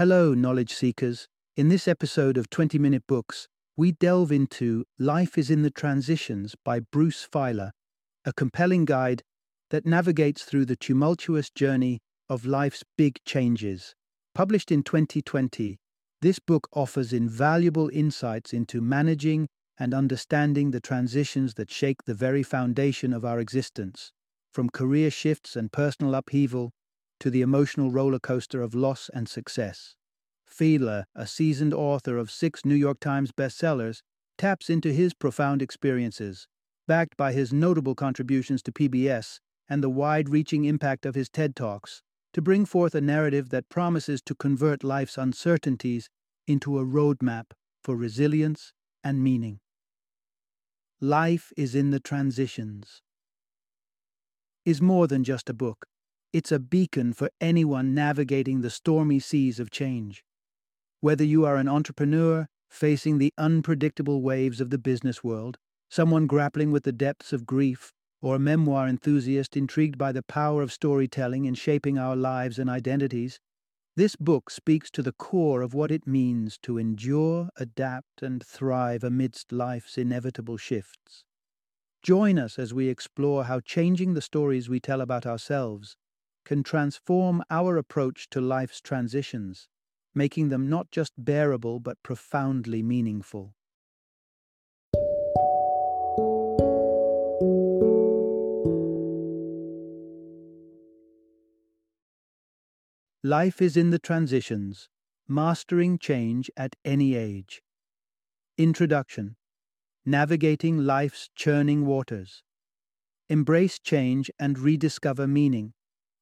Hello, knowledge seekers. In this episode of 20 Minute Books, we delve into Life is in the Transitions by Bruce Feiler, a compelling guide that navigates through the tumultuous journey of life's big changes. Published in 2020, this book offers invaluable insights into managing and understanding the transitions that shake the very foundation of our existence, from career shifts and personal upheaval to the emotional roller coaster of loss and success. Feiler, a seasoned author of six New York Times bestsellers, taps into his profound experiences, backed by his notable contributions to PBS and the wide reaching impact of his TED Talks, to bring forth a narrative that promises to convert life's uncertainties into a roadmap for resilience and meaning. Life is in the transitions. Is more than just a book. It's a beacon for anyone navigating the stormy seas of change. Whether you are an entrepreneur facing the unpredictable waves of the business world, someone grappling with the depths of grief, or a memoir enthusiast intrigued by the power of storytelling in shaping our lives and identities, this book speaks to the core of what it means to endure, adapt, and thrive amidst life's inevitable shifts. Join us as we explore how changing the stories we tell about ourselves can transform our approach to life's transitions, making them not just bearable but profoundly meaningful. Life is in the transitions, mastering change at any age. Introduction Navigating life's churning waters. Embrace change and rediscover meaning.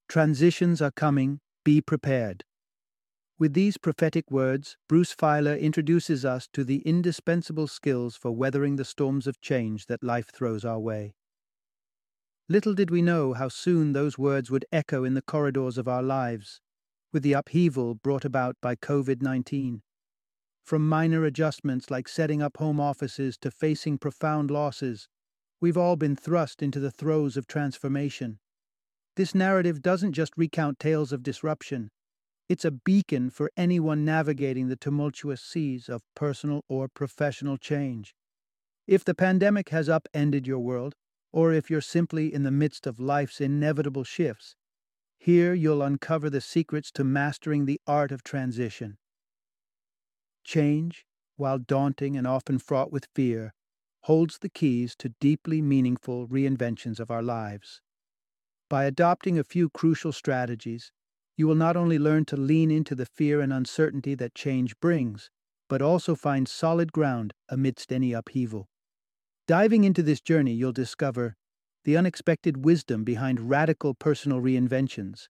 Transitions are coming, be prepared. With these prophetic words, Bruce Feiler introduces us to the indispensable skills for weathering the storms of change that life throws our way. Little did we know how soon those words would echo in the corridors of our lives, with the upheaval brought about by COVID 19. From minor adjustments like setting up home offices to facing profound losses, we've all been thrust into the throes of transformation. This narrative doesn't just recount tales of disruption, it's a beacon for anyone navigating the tumultuous seas of personal or professional change. If the pandemic has upended your world, or if you're simply in the midst of life's inevitable shifts, here you'll uncover the secrets to mastering the art of transition. Change, while daunting and often fraught with fear, holds the keys to deeply meaningful reinventions of our lives. By adopting a few crucial strategies, you will not only learn to lean into the fear and uncertainty that change brings, but also find solid ground amidst any upheaval. Diving into this journey, you'll discover the unexpected wisdom behind radical personal reinventions,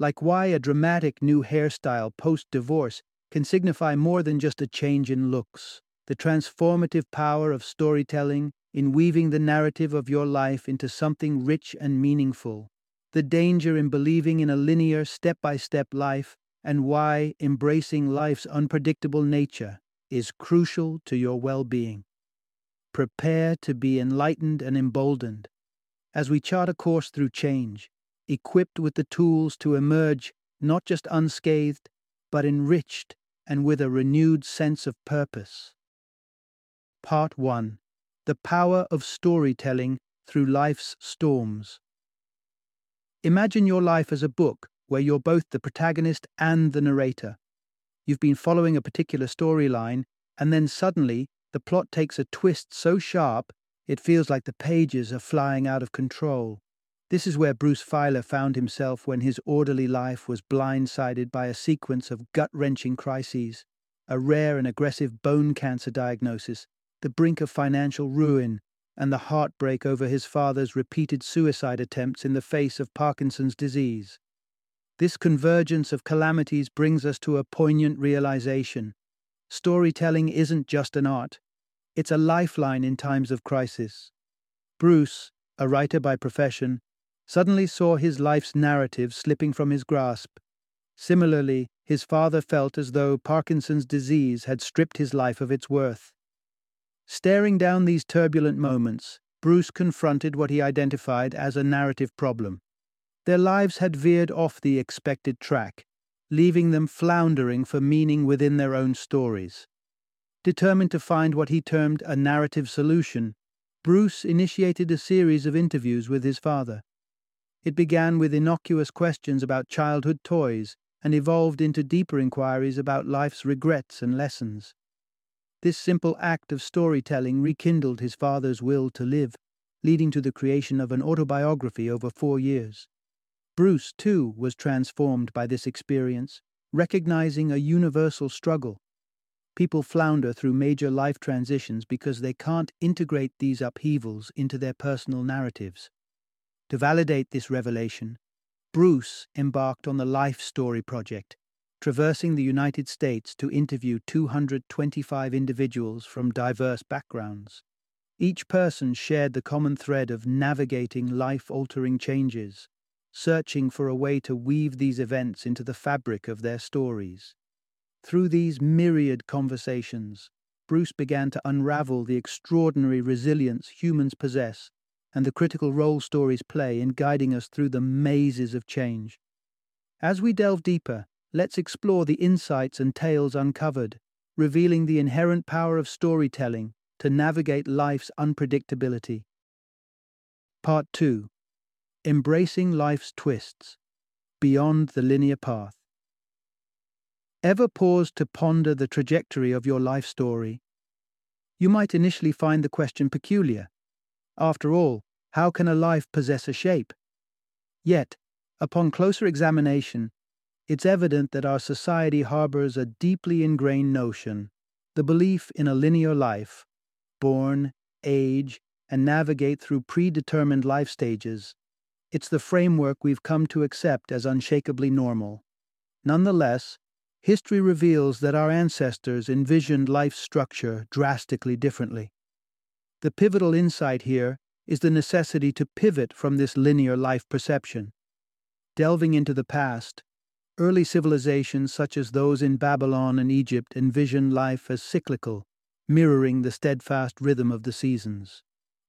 like why a dramatic new hairstyle post divorce can signify more than just a change in looks, the transformative power of storytelling in weaving the narrative of your life into something rich and meaningful, the danger in believing in a linear, step by step life, and why embracing life's unpredictable nature is crucial to your well being. Prepare to be enlightened and emboldened as we chart a course through change, equipped with the tools to emerge not just unscathed, but enriched and with a renewed sense of purpose. Part 1 The Power of Storytelling Through Life's Storms. Imagine your life as a book where you're both the protagonist and the narrator. You've been following a particular storyline, and then suddenly the plot takes a twist so sharp it feels like the pages are flying out of control. This is where Bruce Feiler found himself when his orderly life was blindsided by a sequence of gut wrenching crises a rare and aggressive bone cancer diagnosis, the brink of financial ruin, and the heartbreak over his father's repeated suicide attempts in the face of Parkinson's disease. This convergence of calamities brings us to a poignant realization. Storytelling isn't just an art, it's a lifeline in times of crisis. Bruce, a writer by profession, suddenly saw his life's narrative slipping from his grasp. Similarly, his father felt as though Parkinson's disease had stripped his life of its worth. Staring down these turbulent moments, Bruce confronted what he identified as a narrative problem. Their lives had veered off the expected track, leaving them floundering for meaning within their own stories. Determined to find what he termed a narrative solution, Bruce initiated a series of interviews with his father. It began with innocuous questions about childhood toys and evolved into deeper inquiries about life's regrets and lessons. This simple act of storytelling rekindled his father's will to live, leading to the creation of an autobiography over four years. Bruce, too, was transformed by this experience, recognizing a universal struggle. People flounder through major life transitions because they can't integrate these upheavals into their personal narratives. To validate this revelation, Bruce embarked on the Life Story Project, traversing the United States to interview 225 individuals from diverse backgrounds. Each person shared the common thread of navigating life altering changes, searching for a way to weave these events into the fabric of their stories. Through these myriad conversations, Bruce began to unravel the extraordinary resilience humans possess and the critical role stories play in guiding us through the mazes of change. As we delve deeper, let's explore the insights and tales uncovered, revealing the inherent power of storytelling to navigate life's unpredictability. Part 2 Embracing Life's Twists Beyond the Linear Path. Ever pause to ponder the trajectory of your life story? You might initially find the question peculiar. After all, how can a life possess a shape? Yet, upon closer examination, it's evident that our society harbors a deeply ingrained notion, the belief in a linear life, born, age, and navigate through predetermined life stages. It's the framework we've come to accept as unshakably normal. Nonetheless, history reveals that our ancestors envisioned life's structure drastically differently. The pivotal insight here is the necessity to pivot from this linear life perception. Delving into the past, early civilizations such as those in Babylon and Egypt envisioned life as cyclical, mirroring the steadfast rhythm of the seasons.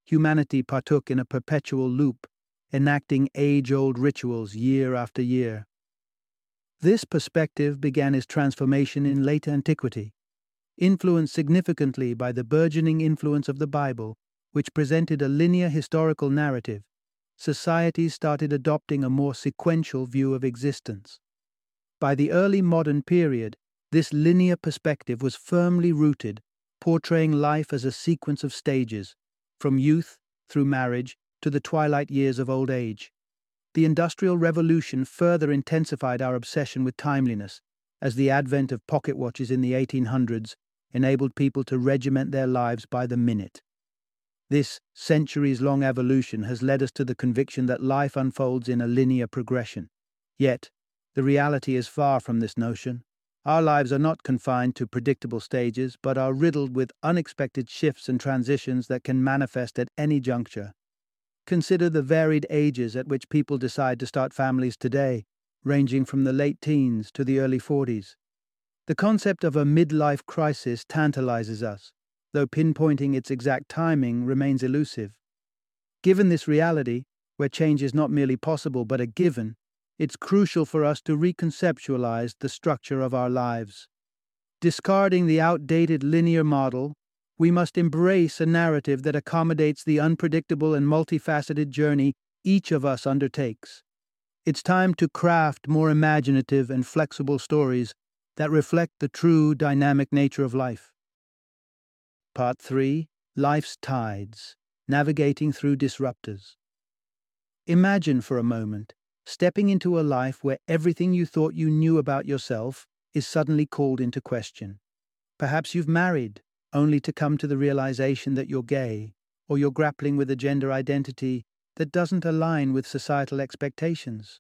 Humanity partook in a perpetual loop, enacting age old rituals year after year. This perspective began its transformation in late antiquity, influenced significantly by the burgeoning influence of the Bible, which presented a linear historical narrative, societies started adopting a more sequential view of existence. By the early modern period, this linear perspective was firmly rooted, portraying life as a sequence of stages, from youth through marriage to the twilight years of old age. The Industrial Revolution further intensified our obsession with timeliness, as the advent of pocket watches in the 1800s enabled people to regiment their lives by the minute. This centuries long evolution has led us to the conviction that life unfolds in a linear progression. Yet, the reality is far from this notion. Our lives are not confined to predictable stages, but are riddled with unexpected shifts and transitions that can manifest at any juncture. Consider the varied ages at which people decide to start families today, ranging from the late teens to the early 40s. The concept of a midlife crisis tantalizes us, though pinpointing its exact timing remains elusive. Given this reality, where change is not merely possible but a given, it's crucial for us to reconceptualize the structure of our lives. Discarding the outdated linear model, we must embrace a narrative that accommodates the unpredictable and multifaceted journey each of us undertakes. It's time to craft more imaginative and flexible stories that reflect the true dynamic nature of life. Part 3 Life's Tides Navigating Through Disruptors. Imagine for a moment stepping into a life where everything you thought you knew about yourself is suddenly called into question. Perhaps you've married, only to come to the realization that you're gay, or you're grappling with a gender identity that doesn't align with societal expectations.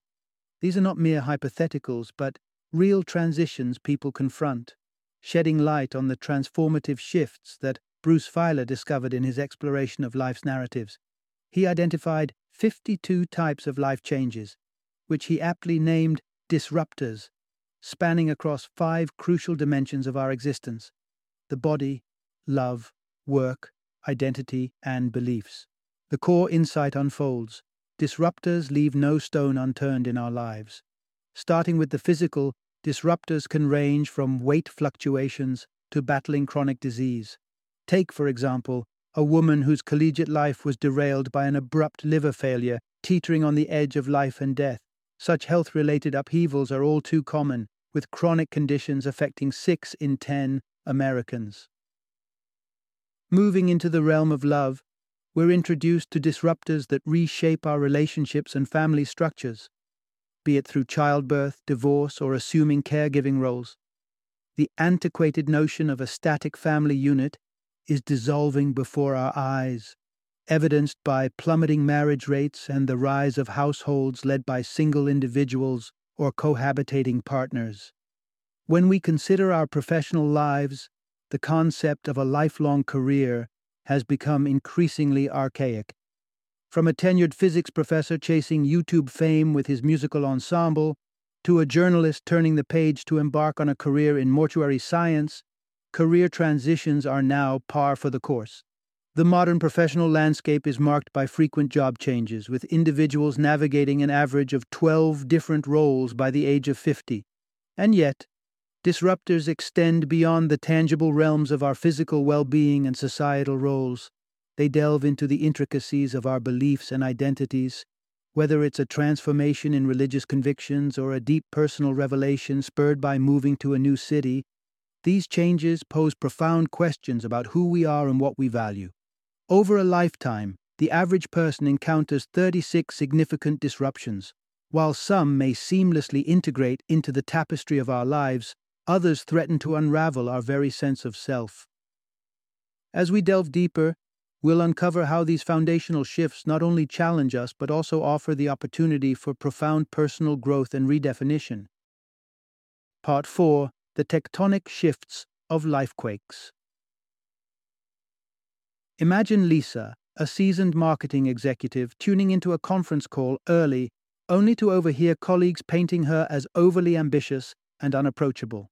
These are not mere hypotheticals, but real transitions people confront, shedding light on the transformative shifts that Bruce Feiler discovered in his exploration of life's narratives. He identified 52 types of life changes, which he aptly named disruptors, spanning across five crucial dimensions of our existence the body, love, work, identity, and beliefs. The core insight unfolds. Disruptors leave no stone unturned in our lives. Starting with the physical, disruptors can range from weight fluctuations to battling chronic disease. Take, for example, a woman whose collegiate life was derailed by an abrupt liver failure, teetering on the edge of life and death. Such health related upheavals are all too common, with chronic conditions affecting 6 in 10 Americans. Moving into the realm of love, we're introduced to disruptors that reshape our relationships and family structures, be it through childbirth, divorce, or assuming caregiving roles. The antiquated notion of a static family unit is dissolving before our eyes, evidenced by plummeting marriage rates and the rise of households led by single individuals or cohabitating partners. When we consider our professional lives, the concept of a lifelong career has become increasingly archaic. From a tenured physics professor chasing YouTube fame with his musical ensemble, to a journalist turning the page to embark on a career in mortuary science, career transitions are now par for the course. The modern professional landscape is marked by frequent job changes, with individuals navigating an average of 12 different roles by the age of 50. And yet, disruptors extend beyond the tangible realms of our physical well being and societal roles. They delve into the intricacies of our beliefs and identities, whether it's a transformation in religious convictions or a deep personal revelation spurred by moving to a new city. These changes pose profound questions about who we are and what we value. Over a lifetime, the average person encounters 36 significant disruptions. While some may seamlessly integrate into the tapestry of our lives, others threaten to unravel our very sense of self. As we delve deeper, we'll uncover how these foundational shifts not only challenge us but also offer the opportunity for profound personal growth and redefinition. Part 4 The Tectonic Shifts of Lifequakes. Imagine Lisa, a seasoned marketing executive, tuning into a conference call early, only to overhear colleagues painting her as overly ambitious and unapproachable.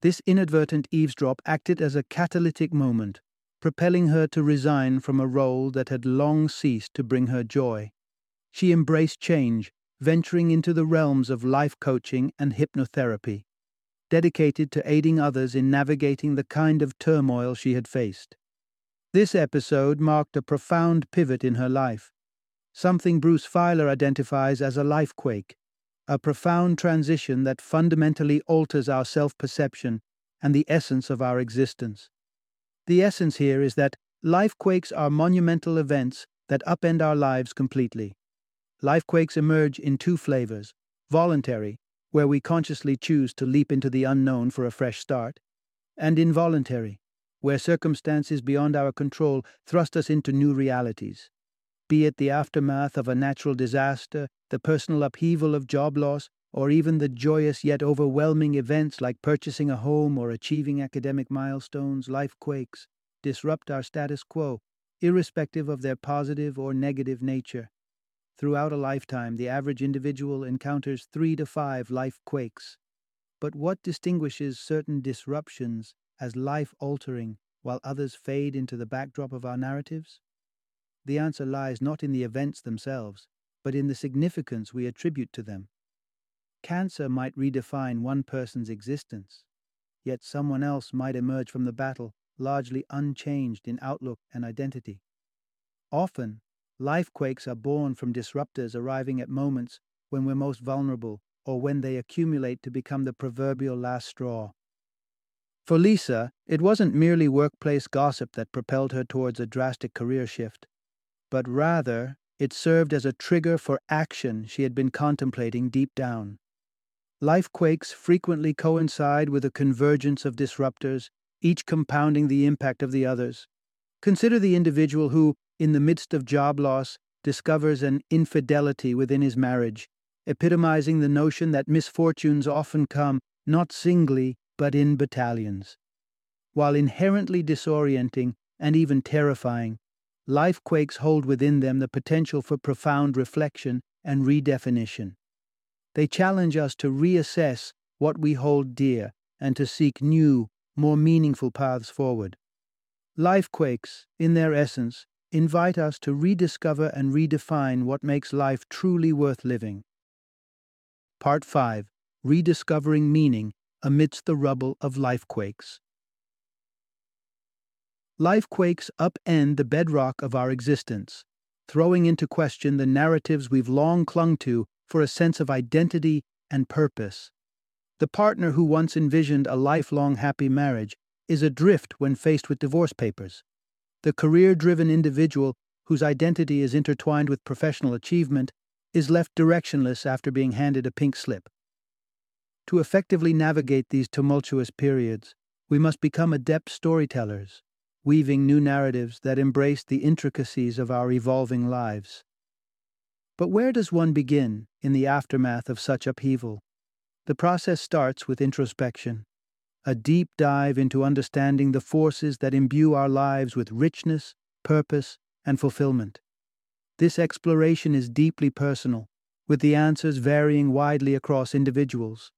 This inadvertent eavesdrop acted as a catalytic moment, propelling her to resign from a role that had long ceased to bring her joy. She embraced change, venturing into the realms of life coaching and hypnotherapy, dedicated to aiding others in navigating the kind of turmoil she had faced. This episode marked a profound pivot in her life, something Bruce Feiler identifies as a lifequake, a profound transition that fundamentally alters our self perception and the essence of our existence. The essence here is that lifequakes are monumental events that upend our lives completely. Lifequakes emerge in two flavors voluntary, where we consciously choose to leap into the unknown for a fresh start, and involuntary, where circumstances beyond our control thrust us into new realities. Be it the aftermath of a natural disaster, the personal upheaval of job loss, or even the joyous yet overwhelming events like purchasing a home or achieving academic milestones, life quakes, disrupt our status quo, irrespective of their positive or negative nature. Throughout a lifetime, the average individual encounters three to five life quakes. But what distinguishes certain disruptions as life altering while others fade into the backdrop of our narratives? The answer lies not in the events themselves, but in the significance we attribute to them. Cancer might redefine one person's existence, yet someone else might emerge from the battle largely unchanged in outlook and identity. Often, life quakes are born from disruptors arriving at moments when we're most vulnerable or when they accumulate to become the proverbial last straw. For Lisa, it wasn't merely workplace gossip that propelled her towards a drastic career shift, but rather it served as a trigger for action she had been contemplating deep down. Life quakes frequently coincide with a convergence of disruptors, each compounding the impact of the others. Consider the individual who, in the midst of job loss, discovers an infidelity within his marriage, epitomizing the notion that misfortunes often come not singly but in battalions. While inherently disorienting and even terrifying, life quakes hold within them the potential for profound reflection and redefinition. They challenge us to reassess what we hold dear and to seek new, more meaningful paths forward. Life quakes, in their essence, invite us to rediscover and redefine what makes life truly worth living. Part 5 rediscovering meaning amidst the rubble of life quakes. Life quakes upend the bedrock of our existence, throwing into question the narratives we've long clung to for a sense of identity and purpose. The partner who once envisioned a lifelong happy marriage is adrift when faced with divorce papers. The career driven individual whose identity is intertwined with professional achievement is left directionless after being handed a pink slip. To effectively navigate these tumultuous periods, we must become adept storytellers, weaving new narratives that embrace the intricacies of our evolving lives. But where does one begin in the aftermath of such upheaval? The process starts with introspection, a deep dive into understanding the forces that imbue our lives with richness, purpose, and fulfillment. This exploration is deeply personal, with the answers varying widely across individuals.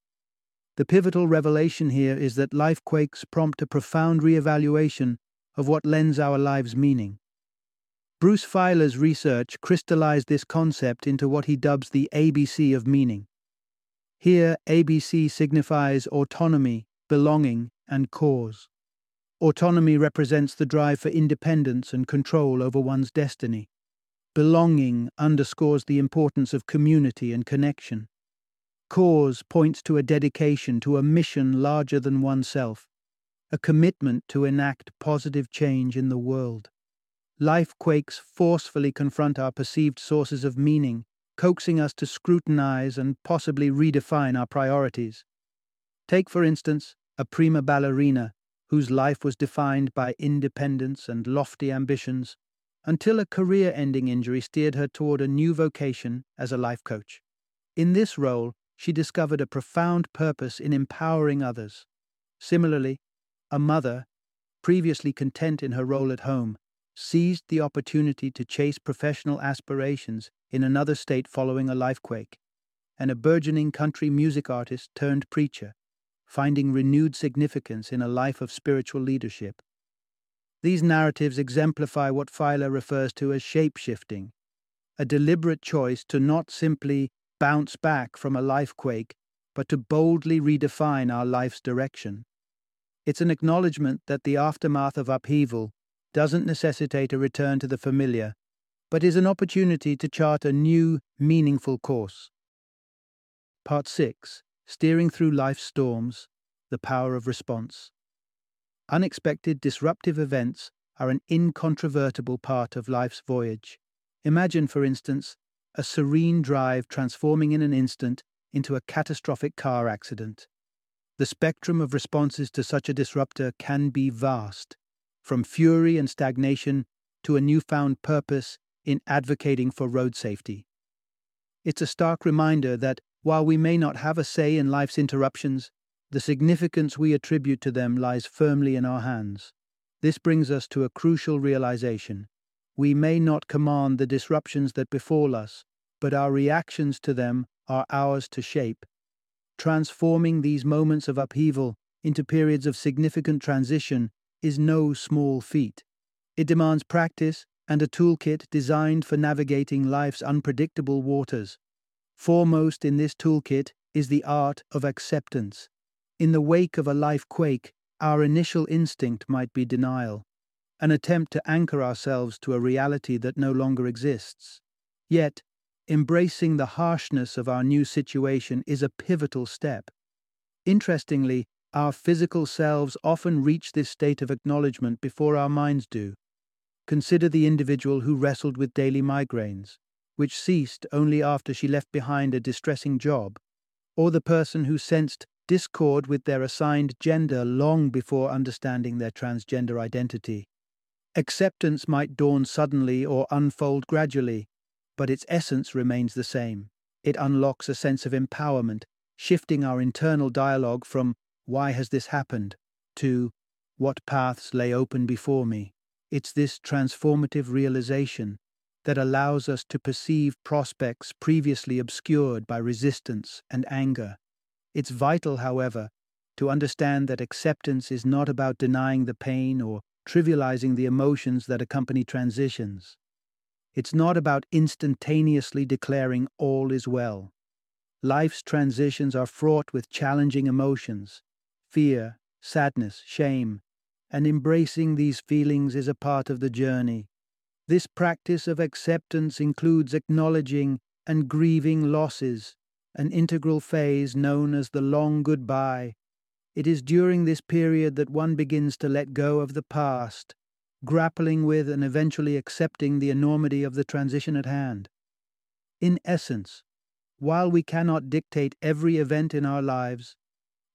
The pivotal revelation here is that life quakes prompt a profound reevaluation of what lends our lives meaning. Bruce Feiler's research crystallized this concept into what he dubs the ABC of meaning. Here, ABC signifies autonomy, belonging, and cause. Autonomy represents the drive for independence and control over one's destiny. Belonging underscores the importance of community and connection. Cause points to a dedication to a mission larger than oneself, a commitment to enact positive change in the world. Life quakes forcefully confront our perceived sources of meaning, coaxing us to scrutinize and possibly redefine our priorities. Take, for instance, a prima ballerina whose life was defined by independence and lofty ambitions, until a career ending injury steered her toward a new vocation as a life coach. In this role, she discovered a profound purpose in empowering others. Similarly, a mother, previously content in her role at home, seized the opportunity to chase professional aspirations in another state following a lifequake, and a burgeoning country music artist turned preacher, finding renewed significance in a life of spiritual leadership. These narratives exemplify what Feiler refers to as shape shifting, a deliberate choice to not simply bounce back from a life quake, but to boldly redefine our life's direction. It's an acknowledgement that the aftermath of upheaval doesn't necessitate a return to the familiar, but is an opportunity to chart a new, meaningful course. Part 6 Steering Through Life's Storms The Power of Response. Unexpected disruptive events are an incontrovertible part of life's voyage. Imagine, for instance, a serene drive transforming in an instant into a catastrophic car accident. The spectrum of responses to such a disruptor can be vast, from fury and stagnation to a newfound purpose in advocating for road safety. It's a stark reminder that while we may not have a say in life's interruptions, the significance we attribute to them lies firmly in our hands. This brings us to a crucial realization. We may not command the disruptions that befall us, but our reactions to them are ours to shape Transforming these moments of upheaval into periods of significant transition is no small feat. It demands practice and a toolkit designed for navigating life's unpredictable waters. Foremost in this toolkit is the art of acceptance. In the wake of a life quake, our initial instinct might be denial, an attempt to anchor ourselves to a reality that no longer exists. Yet, Embracing the harshness of our new situation is a pivotal step. Interestingly, our physical selves often reach this state of acknowledgement before our minds do. Consider the individual who wrestled with daily migraines, which ceased only after she left behind a distressing job, or the person who sensed discord with their assigned gender long before understanding their transgender identity. Acceptance might dawn suddenly or unfold gradually, but its essence remains the same. It unlocks a sense of empowerment, shifting our internal dialogue from, Why has this happened? to, What paths lay open before me? It's this transformative realization that allows us to perceive prospects previously obscured by resistance and anger. It's vital, however, to understand that acceptance is not about denying the pain or trivializing the emotions that accompany transitions. It's not about instantaneously declaring all is well. life's transitions are fraught with challenging emotions fear, sadness, shame, and embracing these feelings is a part of the journey. This practice of acceptance includes acknowledging and grieving losses, an integral phase known as the long goodbye. It is during this period that one begins to let go of the past, grappling with and eventually accepting the enormity of the transition at hand. In essence, while we cannot dictate every event in our lives,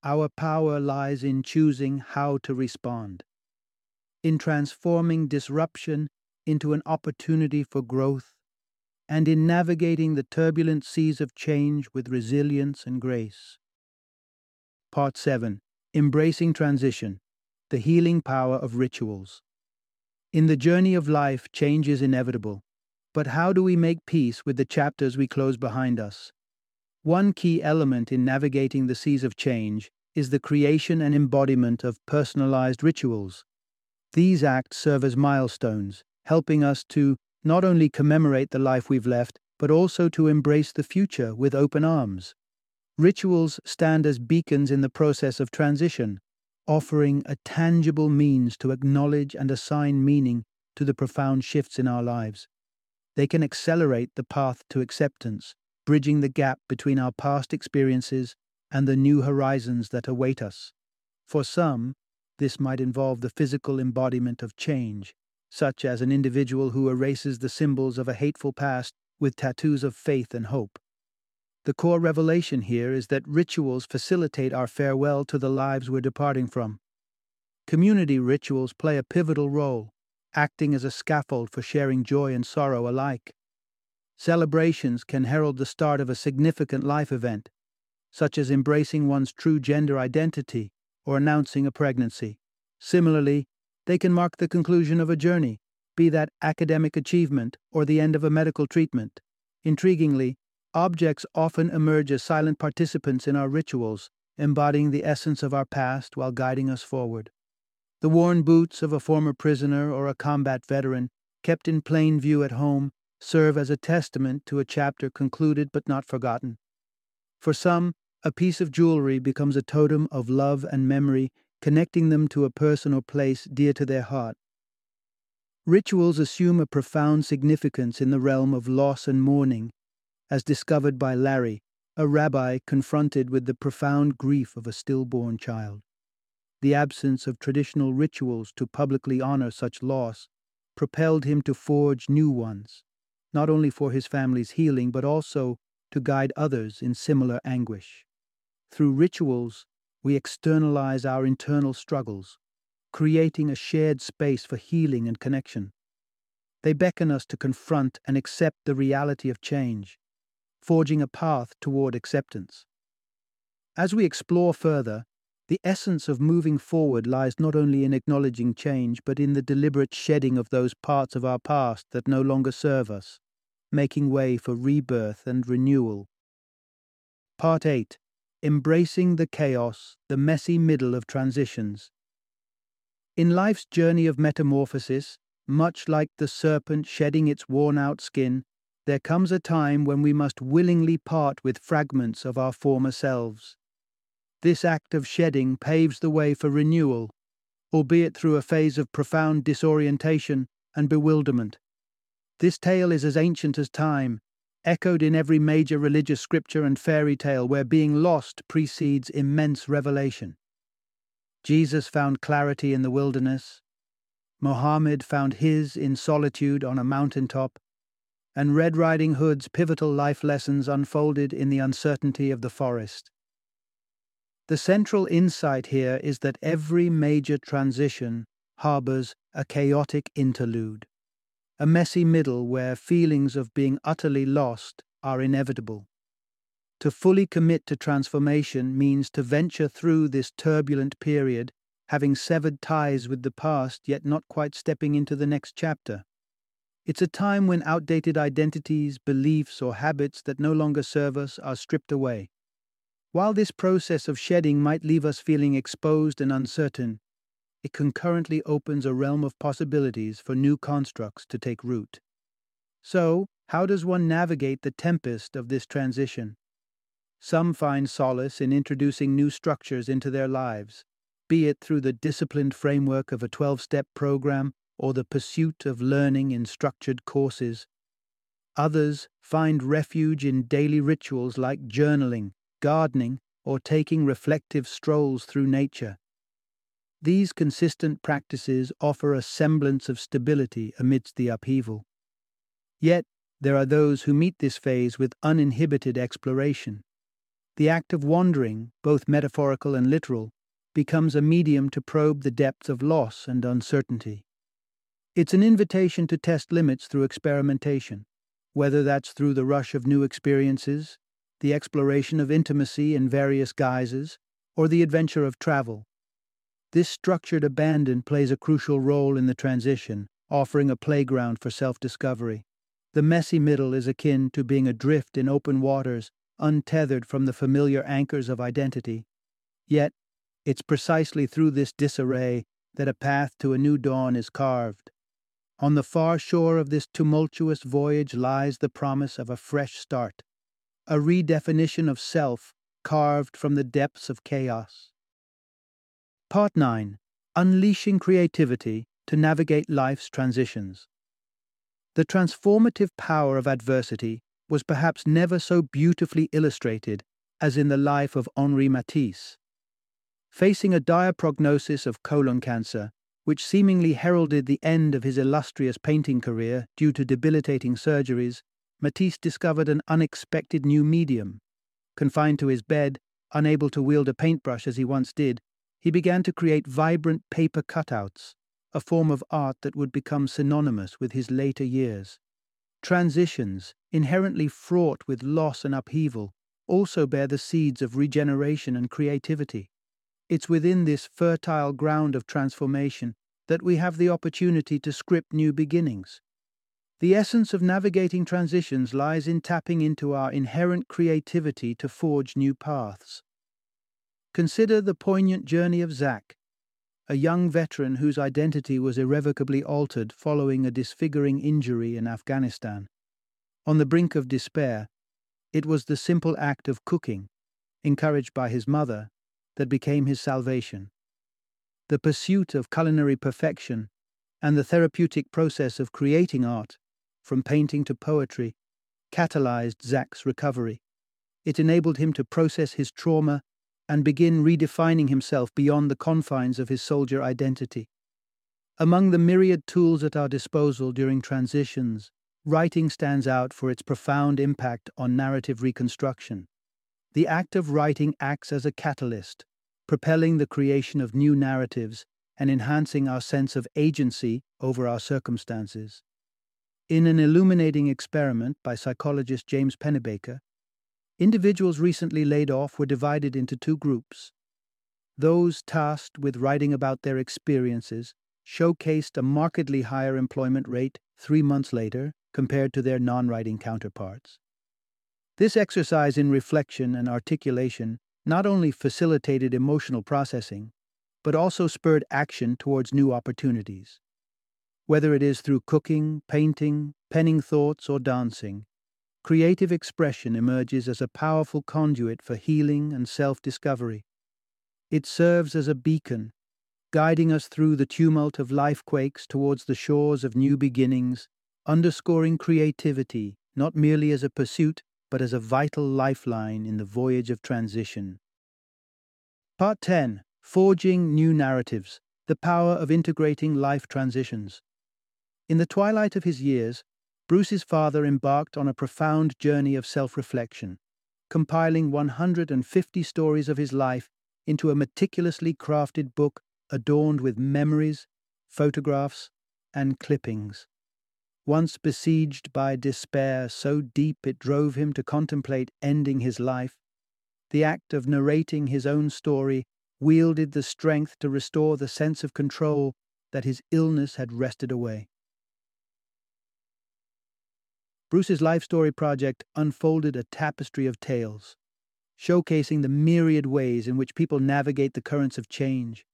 our power lies in choosing how to respond, in transforming disruption into an opportunity for growth, and in navigating the turbulent seas of change with resilience and grace. Part 7 Embracing Transition The Healing Power of Rituals. In the journey of life, change is inevitable. But how do we make peace with the chapters we close behind us? One key element in navigating the seas of change is the creation and embodiment of personalized rituals. These acts serve as milestones, helping us to not only commemorate the life we've left, but also to embrace the future with open arms. Rituals stand as beacons in the process of transition, offering a tangible means to acknowledge and assign meaning to the profound shifts in our lives. They can accelerate the path to acceptance, bridging the gap between our past experiences and the new horizons that await us. For some, this might involve the physical embodiment of change, such as an individual who erases the symbols of a hateful past with tattoos of faith and hope. The core revelation here is that rituals facilitate our farewell to the lives we're departing from. Community rituals play a pivotal role, acting as a scaffold for sharing joy and sorrow alike. Celebrations can herald the start of a significant life event, such as embracing one's true gender identity or announcing a pregnancy. Similarly, they can mark the conclusion of a journey, be that academic achievement or the end of a medical treatment. Intriguingly, Objects often emerge as silent participants in our rituals, embodying the essence of our past while guiding us forward. The worn boots of a former prisoner or a combat veteran, kept in plain view at home, serve as a testament to a chapter concluded but not forgotten. For some, a piece of jewelry becomes a totem of love and memory, connecting them to a person or place dear to their heart. Rituals assume a profound significance in the realm of loss and mourning, as discovered by Larry, a rabbi confronted with the profound grief of a stillborn child. The absence of traditional rituals to publicly honor such loss propelled him to forge new ones, not only for his family's healing, but also to guide others in similar anguish. Through rituals, we externalize our internal struggles, creating a shared space for healing and connection. They beckon us to confront and accept the reality of change, forging a path toward acceptance. As we explore further, the essence of moving forward lies not only in acknowledging change, but in the deliberate shedding of those parts of our past that no longer serve us, making way for rebirth and renewal. Part 8 Embracing the Chaos, the Messy Middle of Transitions. In life's journey of metamorphosis, much like the serpent shedding its worn out skin, there comes a time when we must willingly part with fragments of our former selves. This act of shedding paves the way for renewal, albeit through a phase of profound disorientation and bewilderment. This tale is as ancient as time, echoed in every major religious scripture and fairy tale where being lost precedes immense revelation. Jesus found clarity in the wilderness. Mohammed found his in solitude on a mountain top and Red Riding Hood's pivotal life lessons unfolded in the uncertainty of the forest. The central insight here is that every major transition harbors a chaotic interlude, a messy middle where feelings of being utterly lost are inevitable. To fully commit to transformation means to venture through this turbulent period, having severed ties with the past yet not quite stepping into the next chapter. It's a time when outdated identities, beliefs, or habits that no longer serve us are stripped away. While this process of shedding might leave us feeling exposed and uncertain, it concurrently opens a realm of possibilities for new constructs to take root. So, how does one navigate the tempest of this transition? some find solace in introducing new structures into their lives, be it through the disciplined framework of a 12 step program or the pursuit of learning in structured courses. Others find refuge in daily rituals like journaling, gardening, or taking reflective strolls through nature. These consistent practices offer a semblance of stability amidst the upheaval. Yet, there are those who meet this phase with uninhibited exploration. The act of wandering, both metaphorical and literal, becomes a medium to probe the depths of loss and uncertainty. It's an invitation to test limits through experimentation, whether that's through the rush of new experiences, the exploration of intimacy in various guises, or the adventure of travel. This structured abandon plays a crucial role in the transition, offering a playground for self discovery. The messy middle is akin to being adrift in open waters, untethered from the familiar anchors of identity. Yet, it's precisely through this disarray that a path to a new dawn is carved. On the far shore of this tumultuous voyage lies the promise of a fresh start, a redefinition of self carved from the depths of chaos. Part 9 Unleashing Creativity to Navigate Life's Transitions. The transformative power of adversity was perhaps never so beautifully illustrated as in the life of Henri Matisse. Facing a dire prognosis of colon cancer, which seemingly heralded the end of his illustrious painting career due to debilitating surgeries, Matisse discovered an unexpected new medium. Confined to his bed, unable to wield a paintbrush as he once did, he began to create vibrant paper cutouts, a form of art that would become synonymous with his later years. Transitions, inherently fraught with loss and upheaval, also bear the seeds of regeneration and creativity. It's within this fertile ground of transformation that we have the opportunity to script new beginnings. The essence of navigating transitions lies in tapping into our inherent creativity to forge new paths. Consider the poignant journey of Zach, a young veteran whose identity was irrevocably altered following a disfiguring injury in Afghanistan. On the brink of despair, it was the simple act of cooking, encouraged by his mother, that became his salvation. The pursuit of culinary perfection and the therapeutic process of creating art, from painting to poetry, catalyzed Zach's recovery. It enabled him to process his trauma and begin redefining himself beyond the confines of his soldier identity. Among the myriad tools at our disposal during transitions, writing stands out for its profound impact on narrative reconstruction. The act of writing acts as a catalyst, propelling the creation of new narratives and enhancing our sense of agency over our circumstances. In an illuminating experiment by psychologist James Pennebaker, individuals recently laid off were divided into two groups. Those tasked with writing about their experiences showcased a markedly higher employment rate three months later compared to their non writing counterparts. This exercise in reflection and articulation not only facilitated emotional processing, but also spurred action towards new opportunities. Whether it is through cooking, painting, penning thoughts, or dancing, creative expression emerges as a powerful conduit for healing and self discovery. It serves as a beacon, guiding us through the tumult of life quakes towards the shores of new beginnings, underscoring creativity not merely as a pursuit but as a vital lifeline in the voyage of transition. Part 10 Forging New Narratives The Power of Integrating Life Transitions. In the twilight of his years, Bruce's father embarked on a profound journey of self reflection, compiling 150 stories of his life into a meticulously crafted book adorned with memories, photographs, and clippings. Once besieged by despair so deep it drove him to contemplate ending his life, the act of narrating his own story wielded the strength to restore the sense of control that his illness had wrested away. Bruce's Life Story project unfolded a tapestry of tales, showcasing the myriad ways in which people navigate the currents of change,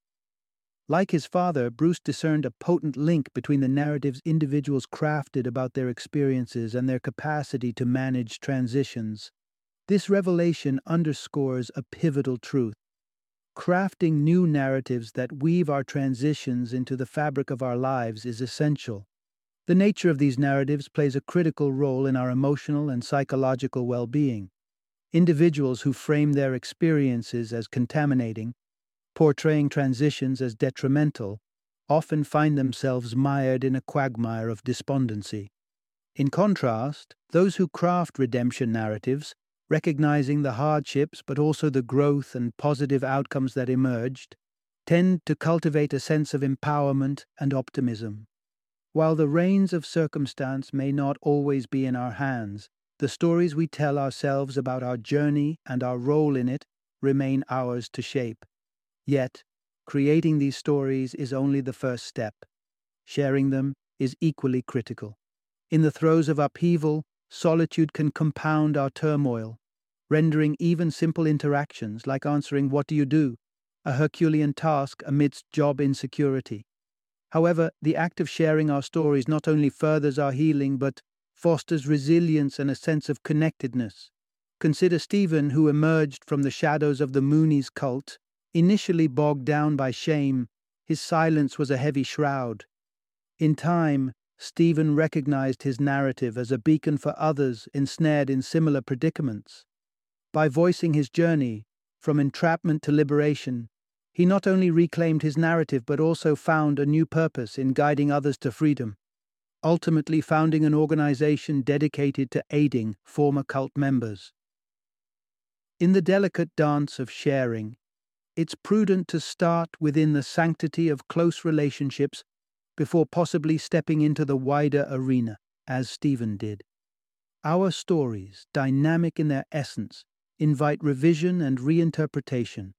like his father, Bruce discerned a potent link between the narratives individuals crafted about their experiences and their capacity to manage transitions. This revelation underscores a pivotal truth. Crafting new narratives that weave our transitions into the fabric of our lives is essential. The nature of these narratives plays a critical role in our emotional and psychological well being. Individuals who frame their experiences as contaminating, portraying transitions as detrimental, often find themselves mired in a quagmire of despondency. In contrast, those who craft redemption narratives recognizing the hardships but also the growth and positive outcomes that emerged, tend to cultivate a sense of empowerment and optimism. While the reins of circumstance may not always be in our hands, the stories we tell ourselves about our journey and our role in it remain ours to shape. Yet, creating these stories is only the first step. Sharing them is equally critical. In the throes of upheaval, Solitude can compound our turmoil, rendering even simple interactions like answering, What do you do? a Herculean task amidst job insecurity. However, the act of sharing our stories not only furthers our healing but fosters resilience and a sense of connectedness. Consider Stephen, who emerged from the shadows of the Moonies cult, initially bogged down by shame. His silence was a heavy shroud. In time, Stephen recognized his narrative as a beacon for others ensnared in similar predicaments. By voicing his journey, from entrapment to liberation, he not only reclaimed his narrative but also found a new purpose in guiding others to freedom, ultimately founding an organization dedicated to aiding former cult members. In the delicate dance of sharing, it's prudent to start within the sanctity of close relationships before possibly stepping into the wider arena, as Stephen did. Our stories, dynamic in their essence, invite revision and reinterpretation,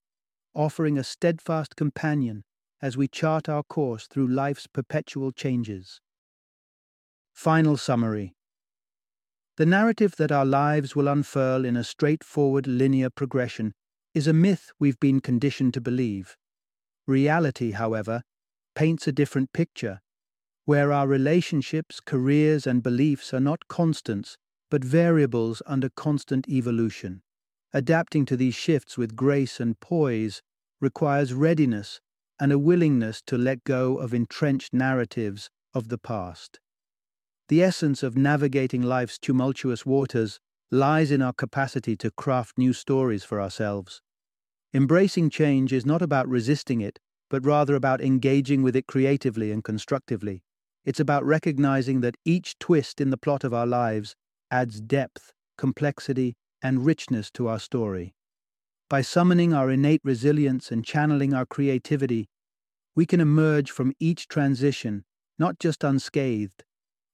offering a steadfast companion as we chart our course through life's perpetual changes. Final summary The narrative that our lives will unfurl in a straightforward linear progression is a myth we've been conditioned to believe. Reality, however, paints a different picture, where our relationships, careers, and beliefs are not constants, but variables under constant evolution. Adapting to these shifts with grace and poise requires readiness and a willingness to let go of entrenched narratives of the past. The essence of navigating life's tumultuous waters lies in our capacity to craft new stories for ourselves. Embracing change is not about resisting it, but rather about engaging with it creatively and constructively. It's about recognizing that each twist in the plot of our lives adds depth, complexity, and richness to our story. By summoning our innate resilience and channeling our creativity, we can emerge from each transition not just unscathed,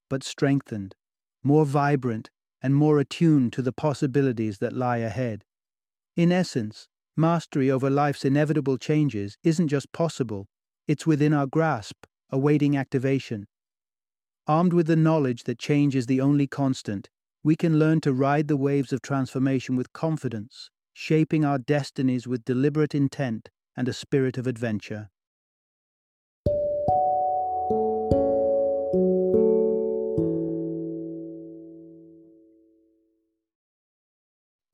but strengthened, more vibrant, and more attuned to the possibilities that lie ahead. In essence, Mastery over life's inevitable changes isn't just possible, it's within our grasp, awaiting activation. Armed with the knowledge that change is the only constant, we can learn to ride the waves of transformation with confidence, shaping our destinies with deliberate intent and a spirit of adventure.